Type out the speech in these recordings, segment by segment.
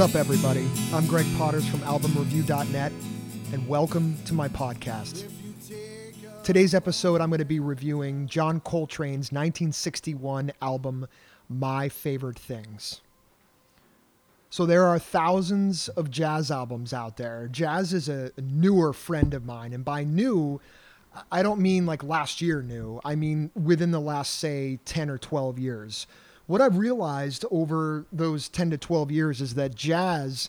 What's up, everybody? I'm Greg Potters from AlbumReview.net, and welcome to my podcast. Today's episode, I'm going to be reviewing John Coltrane's 1961 album, My Favorite Things. So, there are thousands of jazz albums out there. Jazz is a newer friend of mine, and by new, I don't mean like last year new, I mean within the last, say, 10 or 12 years what I've realized over those 10 to 12 years is that jazz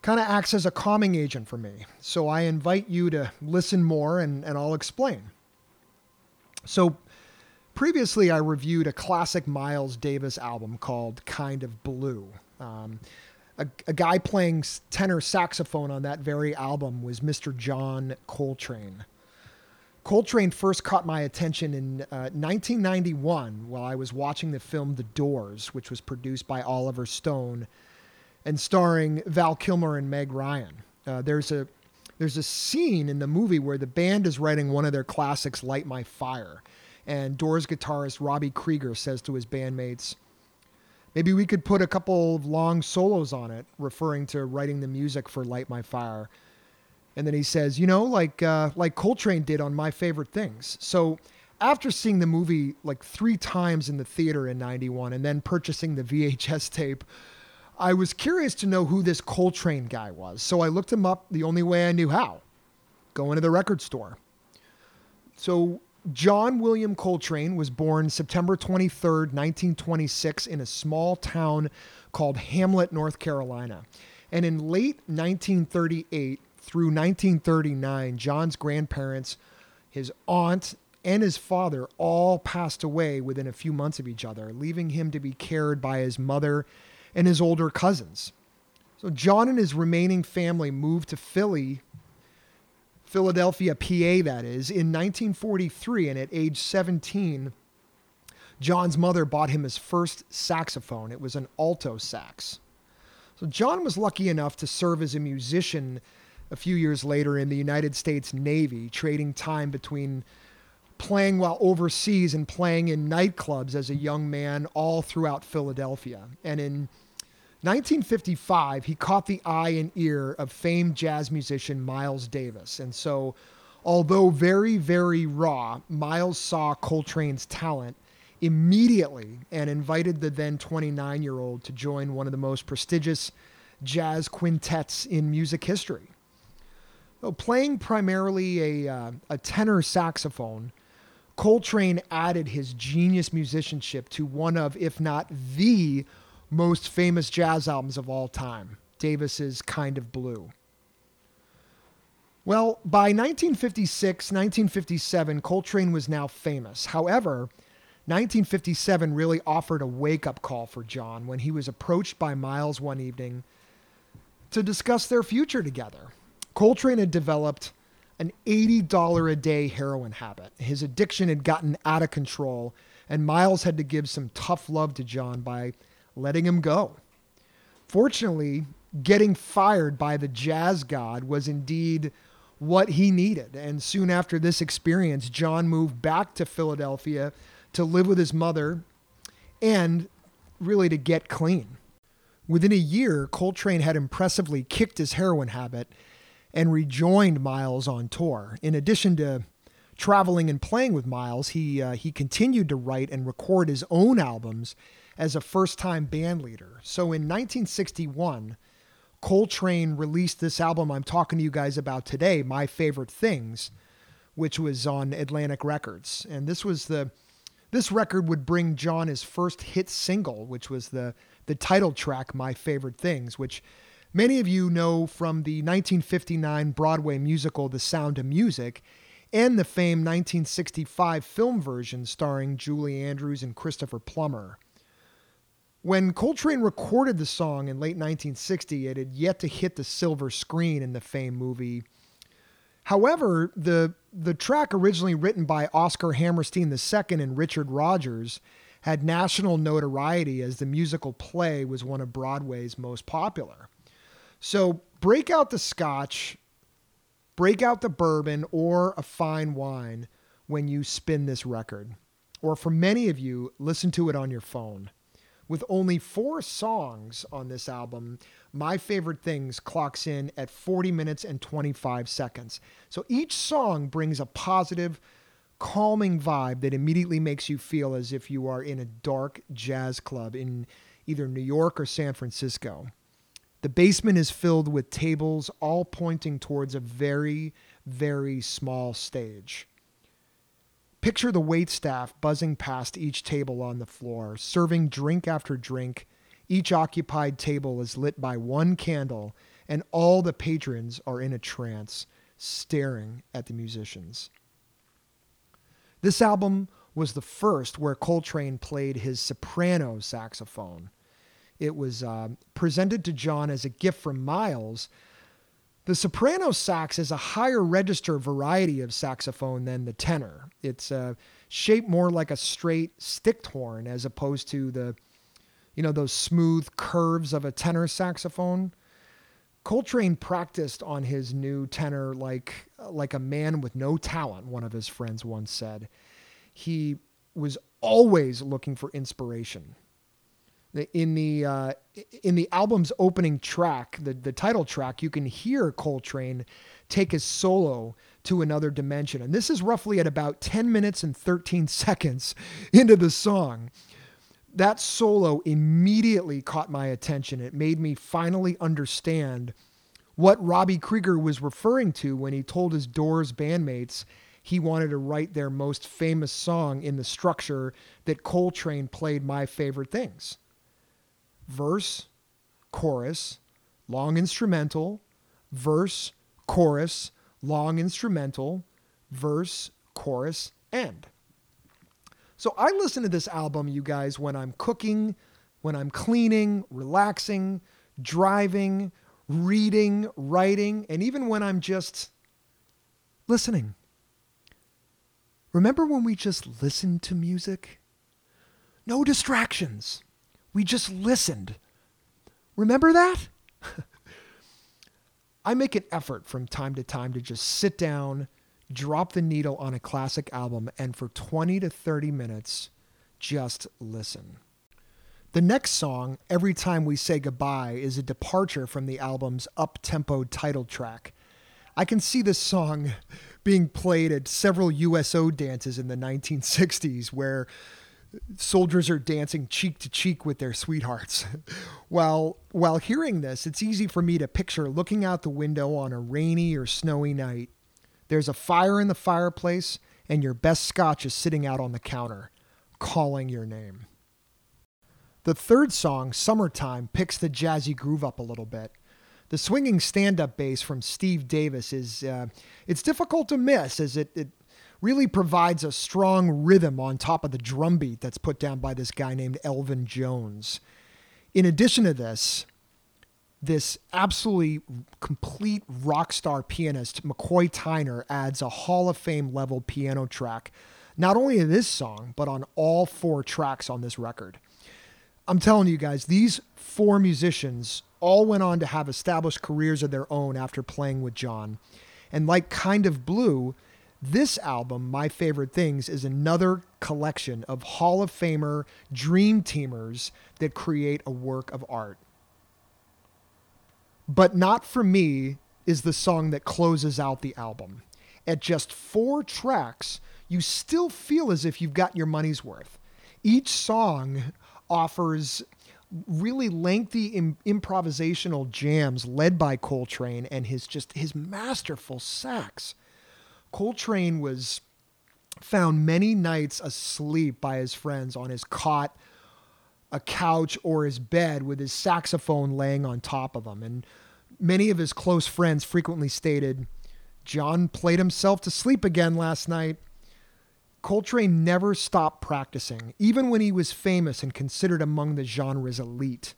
kind of acts as a calming agent for me. So I invite you to listen more and, and I'll explain. So previously, I reviewed a classic Miles Davis album called Kind of Blue. Um, a, a, guy playing tenor saxophone on that very album was Mr. John Coltrane. Coltrane first caught my attention in uh, 1991 while I was watching the film The Doors, which was produced by Oliver Stone and starring Val Kilmer and Meg Ryan. Uh, there's a there's a scene in the movie where the band is writing one of their classics, "Light My Fire," and Doors guitarist Robbie Krieger says to his bandmates, "Maybe we could put a couple of long solos on it," referring to writing the music for "Light My Fire." And then he says, you know, like uh, like Coltrane did on My Favorite Things. So after seeing the movie like three times in the theater in 91 and then purchasing the VHS tape, I was curious to know who this Coltrane guy was. So I looked him up the only way I knew how going to the record store. So John William Coltrane was born September 23rd, 1926, in a small town called Hamlet, North Carolina. And in late 1938, through 1939, John's grandparents, his aunt, and his father all passed away within a few months of each other, leaving him to be cared by his mother and his older cousins. So John and his remaining family moved to Philly, Philadelphia, PA, that is, in 1943. And at age 17, John's mother bought him his first saxophone. It was an alto sax. So John was lucky enough to serve as a musician a few years later in the United States Navy, trading time between playing while overseas and playing in nightclubs as a young man all throughout Philadelphia. And in 1955, he caught the eye and ear of famed jazz musician Miles Davis. And so, although very, very raw, Miles saw Coltrane's talent immediately and invited the then 29 year old to join one of the most prestigious jazz quintets in music history. So playing primarily a, uh, a tenor saxophone, Coltrane added his genius musicianship to one of, if not the most famous jazz albums of all time, Davis's Kind of Blue. Well, by 1956, 1957, Coltrane was now famous. However, 1957 really offered a wake up call for John when he was approached by Miles one evening to discuss their future together. Coltrane had developed an $80 a day heroin habit. His addiction had gotten out of control, and Miles had to give some tough love to John by letting him go. Fortunately, getting fired by the jazz god was indeed what he needed. And soon after this experience, John moved back to Philadelphia to live with his mother and really to get clean. Within a year, Coltrane had impressively kicked his heroin habit and rejoined Miles on tour. In addition to traveling and playing with Miles, he uh, he continued to write and record his own albums as a first-time band leader. So in 1961, Coltrane released this album I'm talking to you guys about today, My Favorite Things, which was on Atlantic Records. And this was the this record would bring John his first hit single, which was the the title track My Favorite Things, which Many of you know from the 1959 Broadway musical The Sound of Music and the famed 1965 film version starring Julie Andrews and Christopher Plummer. When Coltrane recorded the song in late 1960, it had yet to hit the silver screen in the famed movie. However, the, the track originally written by Oscar Hammerstein II and Richard Rodgers had national notoriety as the musical play was one of Broadway's most popular. So break out the scotch, break out the bourbon or a fine wine when you spin this record. Or for many of you, listen to it on your phone. With only four songs on this album, My Favorite Things clocks in at 40 minutes and 25 seconds. So each song brings a positive, calming vibe that immediately makes you feel as if you are in a dark jazz club in either New York or San Francisco. The basement is filled with tables, all pointing towards a very, very small stage. Picture the wait staff buzzing past each table on the floor, serving drink after drink. Each occupied table is lit by one candle, and all the patrons are in a trance, staring at the musicians. This album was the first where Coltrane played his soprano saxophone. It was uh, presented to John as a gift from Miles. The soprano sax is a higher register variety of saxophone than the tenor. It's uh, shaped more like a straight sticked horn as opposed to the, you know, those smooth curves of a tenor saxophone. Coltrane practiced on his new tenor like like a man with no talent, one of his friends once said. He was always looking for inspiration in the uh, in the album's opening track, the the title track, you can hear Coltrane take his solo to another dimension, and this is roughly at about 10 minutes and 13 seconds into the song. That solo immediately caught my attention. It made me finally understand what Robbie Krieger was referring to when he told his Doors bandmates he wanted to write their most famous song in the structure that Coltrane played My Favorite Things verse, chorus, long instrumental, verse, chorus, long instrumental, verse, chorus, end. So I listen to this album, you guys, when I'm cooking, when I'm cleaning, relaxing, driving, reading, writing, and even when I'm just listening. Remember when we just listened to music? No distractions. We just listened. Remember that? I make an effort from time to time to just sit down, drop the needle on a classic album, and for 20 to 30 minutes, just listen. The next song, Every Time We Say Goodbye, is a departure from the album's up tempo title track. I can see this song being played at several USO dances in the 1960s where soldiers are dancing cheek to cheek with their sweethearts. while while hearing this, it's easy for me to picture looking out the window on a rainy or snowy night. There's a fire in the fireplace and your best scotch is sitting out on the counter, calling your name. The third song, Summertime, picks the jazzy groove up a little bit. The swinging stand-up bass from Steve Davis is uh, it's difficult to miss as it, it really provides a strong rhythm on top of the drum beat that's put down by this guy named Elvin Jones. In addition to this, this absolutely complete rock star pianist, McCoy Tyner, adds a Hall of Fame level piano track, not only in this song, but on all four tracks on this record. I'm telling you guys, these four musicians all went on to have established careers of their own after playing with John. And like Kind of Blue, this album, My Favorite Things, is another collection of Hall of Famer dream teamers that create a work of art. But Not For Me is the song that closes out the album. At just four tracks, you still feel as if you've got your money's worth. Each song offers really lengthy Im- improvisational jams led by Coltrane and his just his masterful sax. Coltrane was found many nights asleep by his friends on his cot, a couch, or his bed with his saxophone laying on top of him. And many of his close friends frequently stated, John played himself to sleep again last night. Coltrane never stopped practicing, even when he was famous and considered among the genre's elite.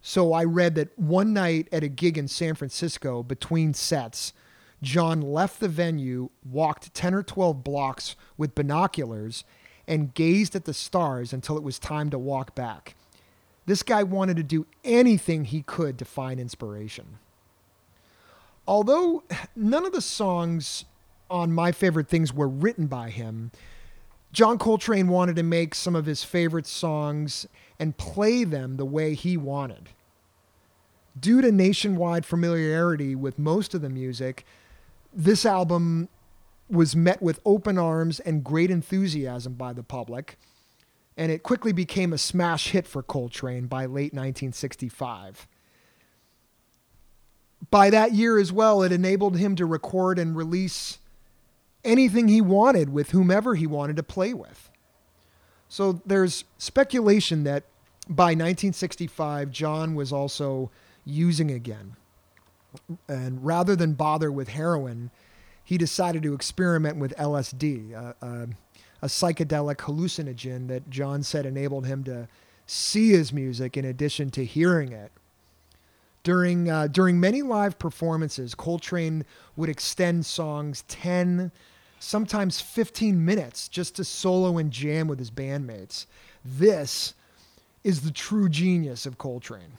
So I read that one night at a gig in San Francisco between sets, John left the venue, walked 10 or 12 blocks with binoculars, and gazed at the stars until it was time to walk back. This guy wanted to do anything he could to find inspiration. Although none of the songs on My Favorite Things were written by him, John Coltrane wanted to make some of his favorite songs and play them the way he wanted. Due to nationwide familiarity with most of the music, this album was met with open arms and great enthusiasm by the public, and it quickly became a smash hit for Coltrane by late 1965. By that year as well, it enabled him to record and release anything he wanted with whomever he wanted to play with. So there's speculation that by 1965, John was also using again. And rather than bother with heroin, he decided to experiment with LSD, a, psychedelic hallucinogen that John said enabled him to see his music in addition to hearing it. During, uh, during many live performances, Coltrane would extend songs 10, sometimes 15 minutes just to solo and jam with his bandmates. This is the true genius of Coltrane.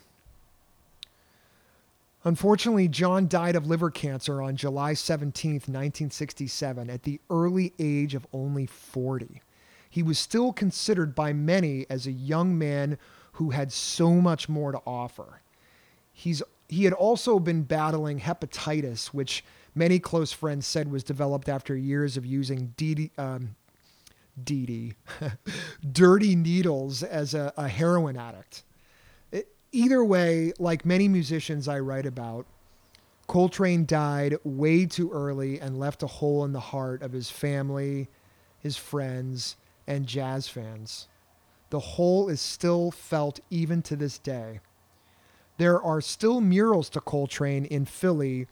Unfortunately, John died of liver cancer on July 17, 1967, at the early age of only 40. He was still considered by many as a young man who had so much more to offer. He's, he had also been battling hepatitis, which many close friends said was developed after years of using DD, um, DD, dirty needles as a, a heroin addict either way, like many musicians I write about, Coltrane died way too early and left a hole in the heart of his family, his friends, and jazz fans. The hole is still felt even to this day. There are still murals to Coltrane in Philly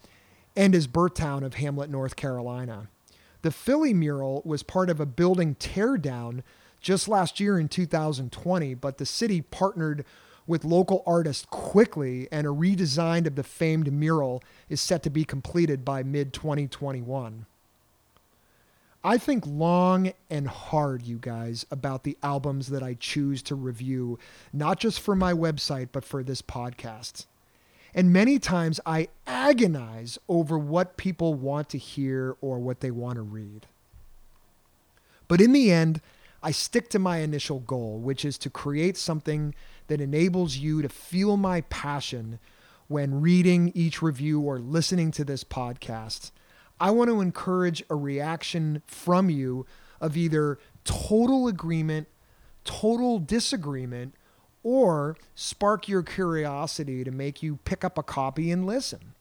and his birth town of Hamlet, North Carolina. The Philly mural was part of a building teardown just last year in 2020, but the city partnered with local artists quickly, and a redesign of the famed mural is set to be completed by mid 2021. I think long and hard, you guys, about the albums that I choose to review, not just for my website, but for this podcast. And many times I agonize over what people want to hear or what they want to read. But in the end, I stick to my initial goal, which is to create something that enables you to feel my passion when reading each review or listening to this podcast. I want to encourage a reaction from you of either total agreement, total disagreement, or spark your curiosity to make you pick up a copy and listen.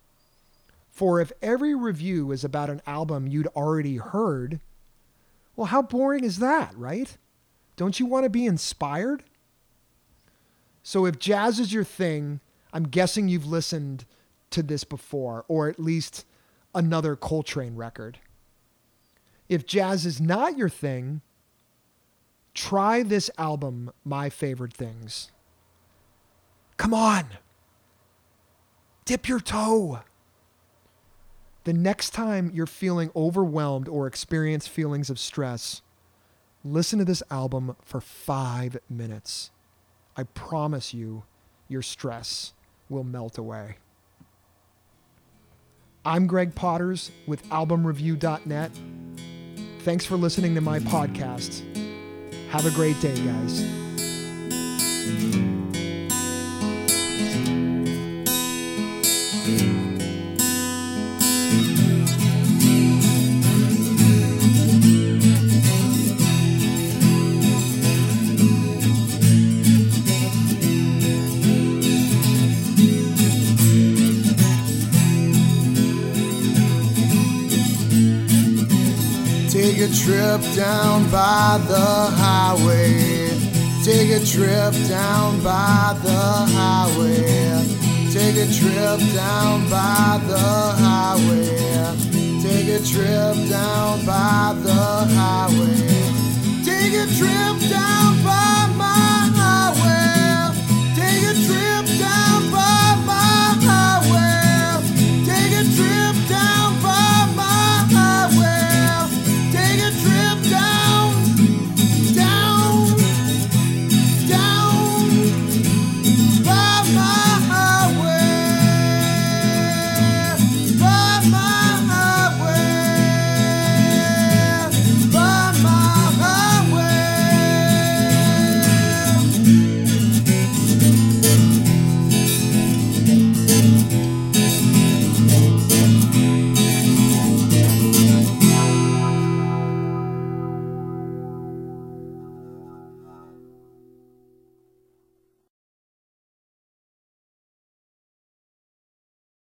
For if every review is about an album you'd already heard, well, how boring is that, right? Don't you want to be inspired? So if jazz is your thing, I'm guessing you've listened to this before, or at least another Coltrane record. If jazz is not your thing, try this album, My Favorite Things. Come on, dip your toe. The next time you're feeling overwhelmed or experience feelings of stress, listen to this album for five minutes. I promise you, your stress will melt away. I'm Greg Potters with albumreview.net. Thanks for listening to my podcast. Have a great day, guys. A trip down by the highway. Take a trip down by the highway. Take a trip down by the highway. Take a trip down by the highway. Take a trip